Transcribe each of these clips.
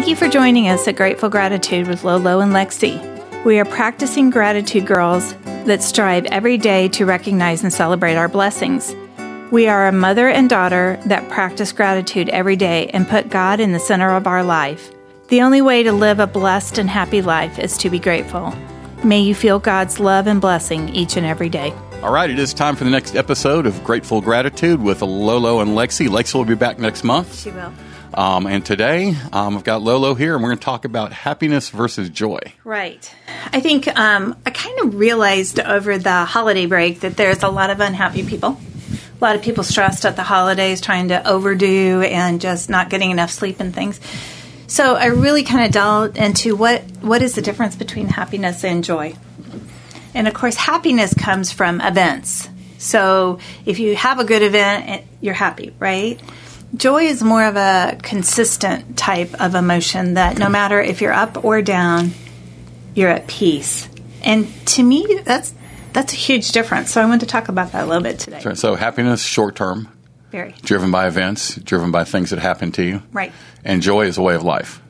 Thank you for joining us at Grateful Gratitude with Lolo and Lexi. We are practicing gratitude girls that strive every day to recognize and celebrate our blessings. We are a mother and daughter that practice gratitude every day and put God in the center of our life. The only way to live a blessed and happy life is to be grateful. May you feel God's love and blessing each and every day. All right, it is time for the next episode of Grateful Gratitude with Lolo and Lexi. Lexi will be back next month. She will. Um, and today, um, I've got Lolo here, and we're going to talk about happiness versus joy. Right. I think um, I kind of realized over the holiday break that there's a lot of unhappy people. A lot of people stressed at the holidays, trying to overdo and just not getting enough sleep and things. So I really kind of delved into what what is the difference between happiness and joy. And of course, happiness comes from events. So if you have a good event, you're happy, right? Joy is more of a consistent type of emotion that no matter if you're up or down, you're at peace. And to me, that's that's a huge difference. So I want to talk about that a little bit today. So, so happiness, short term, Very driven by events, driven by things that happen to you. right. And joy is a way of life.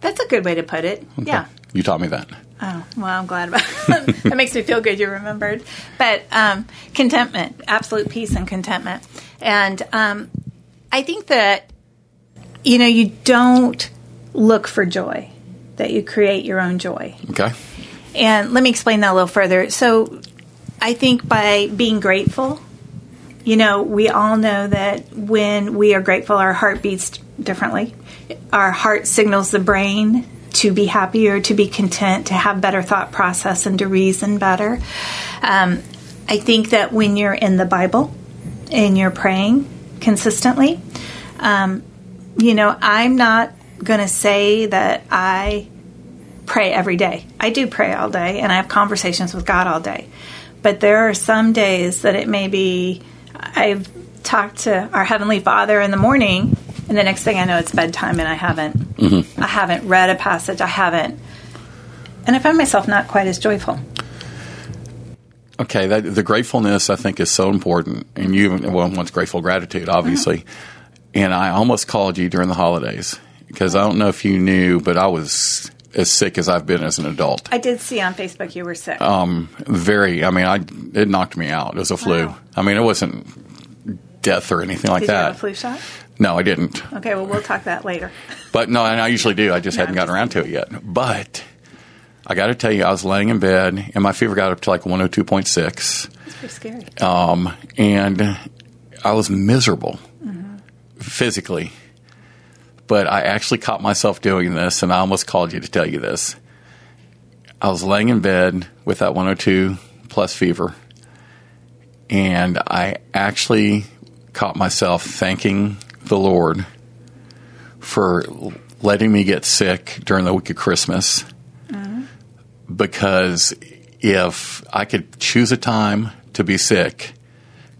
That's a good way to put it. Yeah. You taught me that. Oh, well, I'm glad about it. that makes me feel good you remembered. But um, contentment, absolute peace and contentment. And um, I think that, you know, you don't look for joy, that you create your own joy. Okay. And let me explain that a little further. So I think by being grateful, you know, we all know that when we are grateful, our heart beats differently. Our heart signals the brain to be happier, to be content, to have better thought process, and to reason better. Um, I think that when you're in the Bible and you're praying consistently, um, you know, I'm not going to say that I pray every day. I do pray all day and I have conversations with God all day. But there are some days that it may be I've talked to our heavenly Father in the morning and the next thing I know it's bedtime and I haven't I haven't read a passage. I haven't and I find myself not quite as joyful. Okay, that, the gratefulness I think is so important, and you well, once grateful gratitude, obviously. And I almost called you during the holidays because I don't know if you knew, but I was as sick as I've been as an adult. I did see on Facebook you were sick. Um, very. I mean, I it knocked me out. It was a flu. Wow. I mean, it wasn't death or anything like did you that. have a flu shot? No, I didn't. Okay, well we'll talk that later. But no, and I usually do. I just No, hadn't I'm gotten just- around to it yet. But I got to tell you, I was laying in bed, and my fever got up to like 102.6. It's pretty scary. um, and I was miserable physically. But I actually caught myself doing this, and I almost called you to tell you this. I was laying in bed with that 102 plus fever, and I actually caught myself thanking the Lord for letting me get sick during the week of Christmas because if I could choose a time to be sick,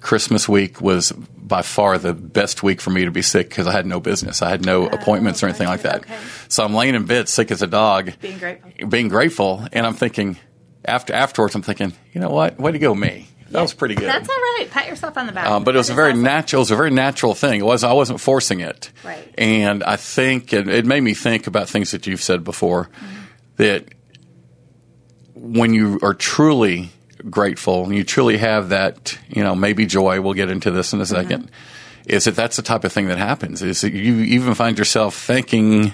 Christmas week was by far the best week for me to be sick because I had no business. I had no appointments or anything like that. okay. So I'm laying in bed sick as a dog, Being grateful. being grateful, and I'm thinking after afterwards, I'm thinking, you know what? Way to go, me. That was pretty good. That's all right. Pat yourself on the back. Um, but it was That a very awesome. natural. It was a very natural thing. It was. I wasn't forcing it. Right. And I think it, it made me think about things that you've said before. Mm-hmm. That when you are truly grateful, and you truly have that, you know, maybe joy. We'll get into this in a 2nd Is that that's the type of thing that happens? Is that you even find yourself thanking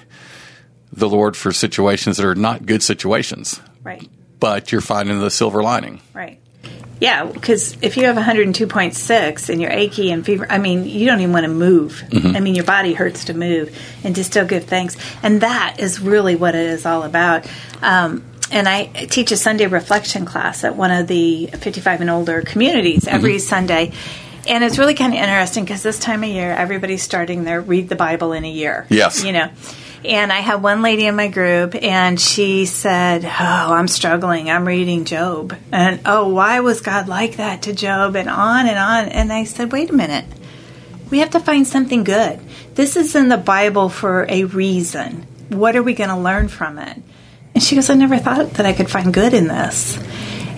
the Lord for situations that are not good situations, Right. but you're finding the silver lining. Right. Yeah, because if you have 102.6 and you're achy and fever, I mean, you don't even want to move. I mean, your body hurts to move and to still give thanks. And that is really what it is all about. Um, and I teach a Sunday reflection class at one of the 55 and older communities every mm-hmm. Sunday. And it's really kind of interesting because this time of year, everybody's starting their read the Bible in a year. Yes. You know, and I had one lady in my group, and she said, Oh, I'm struggling. I'm reading Job. And oh, why was God like that to Job? And on and on. And I said, Wait a minute. We have to find something good. This is in the Bible for a reason. What are we going to learn from it? And she goes, I never thought that I could find good in this.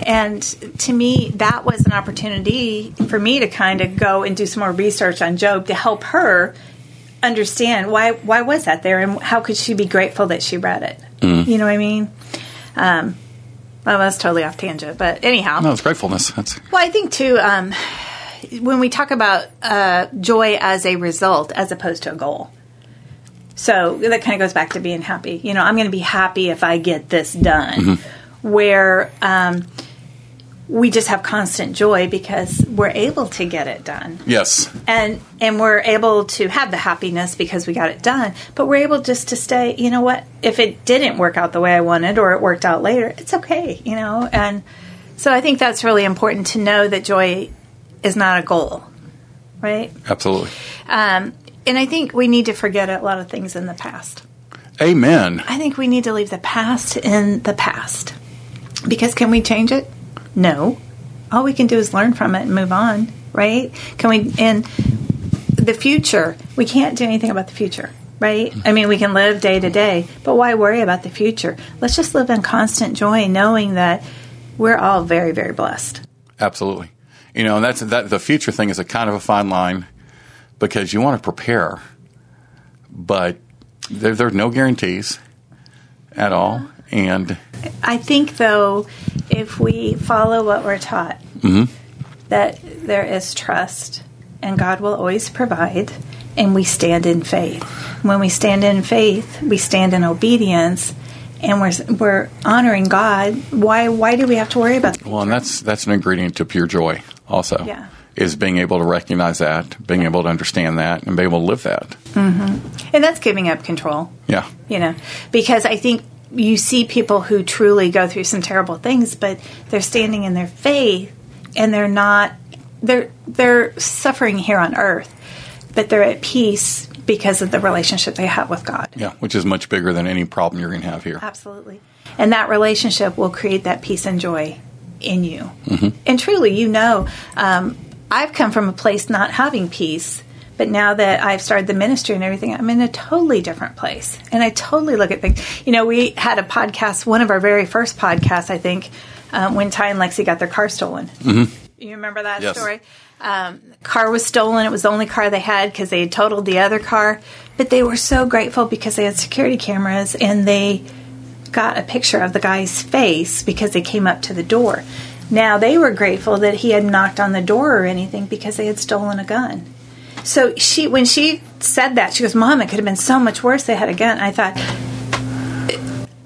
And to me, that was an opportunity for me to kind of go and do some more research on Job to help her understand why why was that there and how could she be grateful that she read it. You know what I mean? Um, well, that's totally off tangent, but anyhow. No, it's gratefulness. That's Well, I think too, um, when we talk about uh, joy as a result as opposed to a goal. So that kind of goes back to being happy. You know, I'm going to be happy if I get this done. Where um, we just have constant joy because we're able to get it done yes. and and we're able to have the happiness because we got it done but we're able just to stay you know what if it didn't work out the way i wanted or it worked out later it's okay you know and so i think that's really important to know that joy is not a goal right Absolutely. um, and i think we need to forget a lot of things in the past. Amen. i think we need to leave the past in the past. Because can we change it? No. All we can do is learn from it and move on right? Can we and the future we can't do anything about the future right? I mean we can live day to day but why worry about the future? Let's just live in constant joy knowing that we're all very very blessed. Absolutely. You know, and that's that. The future thing is a kind of a fine line because you want to prepare, but there, there are no guarantees at all. And I think, though, if we follow what we're taught, mm-hmm. that there is trust and God will always provide, and we stand in faith. When we stand in faith, we stand in obedience, and we're we're honoring God. Why why do we have to worry about? well, and that's that's an ingredient to pure joy. Also, Yeah. Is being able to recognize that, being able to understand that, and being able to live that. And that's giving up control. Yeah. you know because i think you see people who truly go through some terrible things but they're standing in their faith and they're not they're they're suffering here on earth but they're at peace because of the relationship they have with god Yeah, which is much bigger than any problem you're going to have here. absolutely and that relationship will create that peace and joy in you and truly you know um, i've come from a place not having peace but now that I've started the ministry and everything, I'm in a totally different place. And I totally look at things. You know, we had a podcast, one of our very first podcasts, I think, um, when Ty and Lexi got their car stolen. Mm-hmm. You remember that Yes. story? Um, car was stolen. It was the only car they had because they had totaled the other car. But they were so grateful because they had security cameras and they got a picture of the guy's face because they came up to the door. Now they were grateful that he had knocked on the door or anything because they had stolen a gun. So she, when she said that, she goes, "Mom, it could have been so much worse. They had a gun." I thought,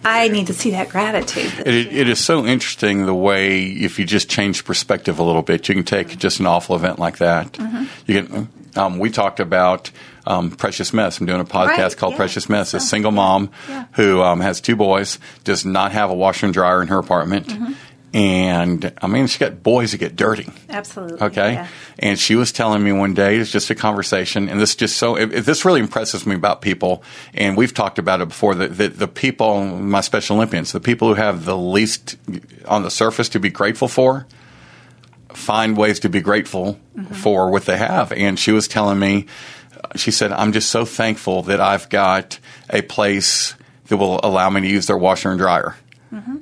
I need to see that gratitude. It, it is so interesting the way if you just change perspective a little bit, you can take just an awful event like that. Mm-hmm. You can. Um, we talked about um, Precious Mess. I'm doing a podcast Right, called yeah. Precious Mess. A single mom yeah. who um, has two boys, does not have a washer and dryer in her apartment, Mm-hmm. And I mean, she got boys that get dirty. Absolutely. Okay. Yeah. And she was telling me one day, it's just a conversation, and this just so, if, if this really impresses me about people, and we've talked about it before, that the, the people, my Special Olympians, the people who have the least on the surface to be grateful for, find ways to be grateful mm-hmm. for what they have. And she was telling me, she said, I'm just so thankful that I've got a place that will allow me to use their washer and dryer. Mm-hmm.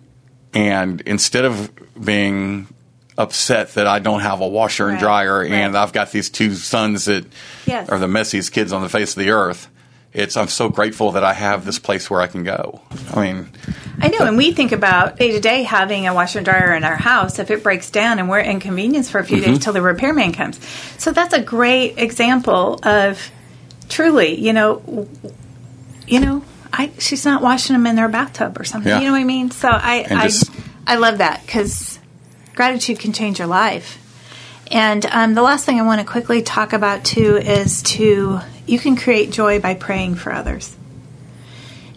And instead of being upset that I don't have a washer and dryer right. and I've got these two sons that Yes. are the messiest kids on the face of the earth, it's I'm so grateful that I have this place where I can go. I mean, I know, and we think about day to day having a washer and dryer in our house. If it breaks down and we're inconvenienced for a few Mm-hmm. days till the repairman comes, so that's a great example of truly, you know, you know, I she's not washing them in their bathtub or something. Yeah. You know what I mean? So I I, just- I love that because gratitude can change your life. And um, the last thing I want to quickly talk about too is to you can create joy by praying for others.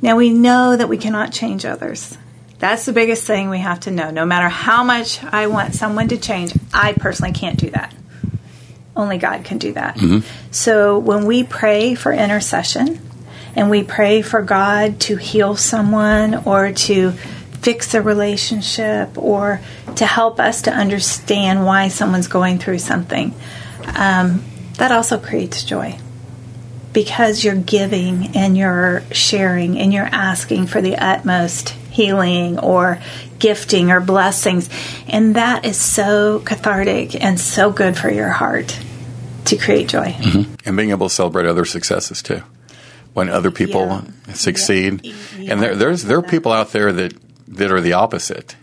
Now we know that we cannot change others. That's the biggest thing we have to know. No matter how much I want someone to change, I personally can't do that. Only God can do that. So when we pray for intercession and we pray for God to heal someone or to fix a relationship or to help us to understand why someone's going through something, um, that also creates joy because you're giving and you're sharing and you're asking for the utmost healing or gifting or blessings. And that is so cathartic and so good for your heart to create joy. and being able to celebrate other successes too. When other people Yeah. succeed, Yeah. Yeah. and there, there's there are people out there that that are the opposite.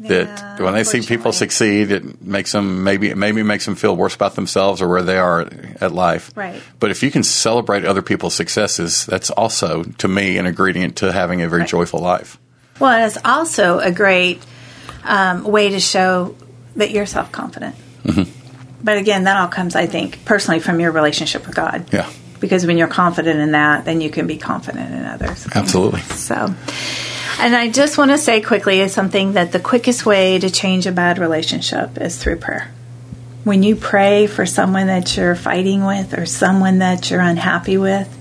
That when they see people succeed, it makes them maybe maybe makes them feel worse about themselves or where they are at life. Right. But if you can celebrate other people's successes, that's also to me an ingredient to having a very Right. joyful life. Well, it's also a great um, way to show that you're self confident. Mm-hmm. But again, that all comes, I think, personally from your relationship with God. Yeah, Because when you're confident in that, then you can be confident in others. absolutely. So, and I just want to say quickly is something that the quickest way to change a bad relationship is through prayer. When you pray for someone that you're fighting with or someone that you're unhappy with,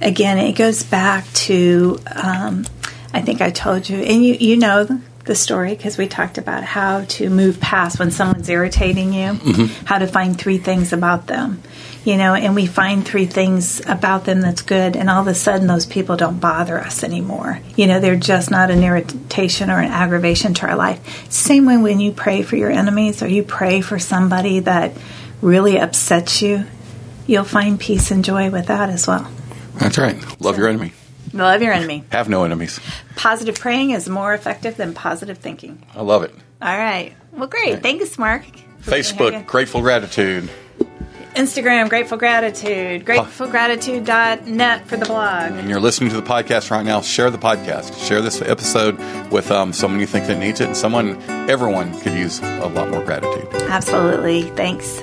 again, it goes back to, um, I think I told you, and you, you know the story because we talked about how to move past when someone's irritating you, mm-hmm. how to find three things about them, you know, and we find three things about them that's good, and all of a sudden those people don't bother us anymore. You know, they're just not an irritation or an aggravation to our life. Same way when you pray for your enemies or you pray for somebody that really upsets you, you'll find peace and joy with that as well. That's right. Love your enemy. Love your enemy. Have no enemies. Positive praying is more effective than positive thinking. I love it. All right. Well, great. Thanks, Mark. Facebook, grateful gratitude. Instagram, Grateful Gratitude. GratefulGratitude.net for the blog. and you're listening to the podcast right now, share the podcast. Share this episode with um, someone you think that needs it, and someone, everyone could use a lot more gratitude. Absolutely. Thanks.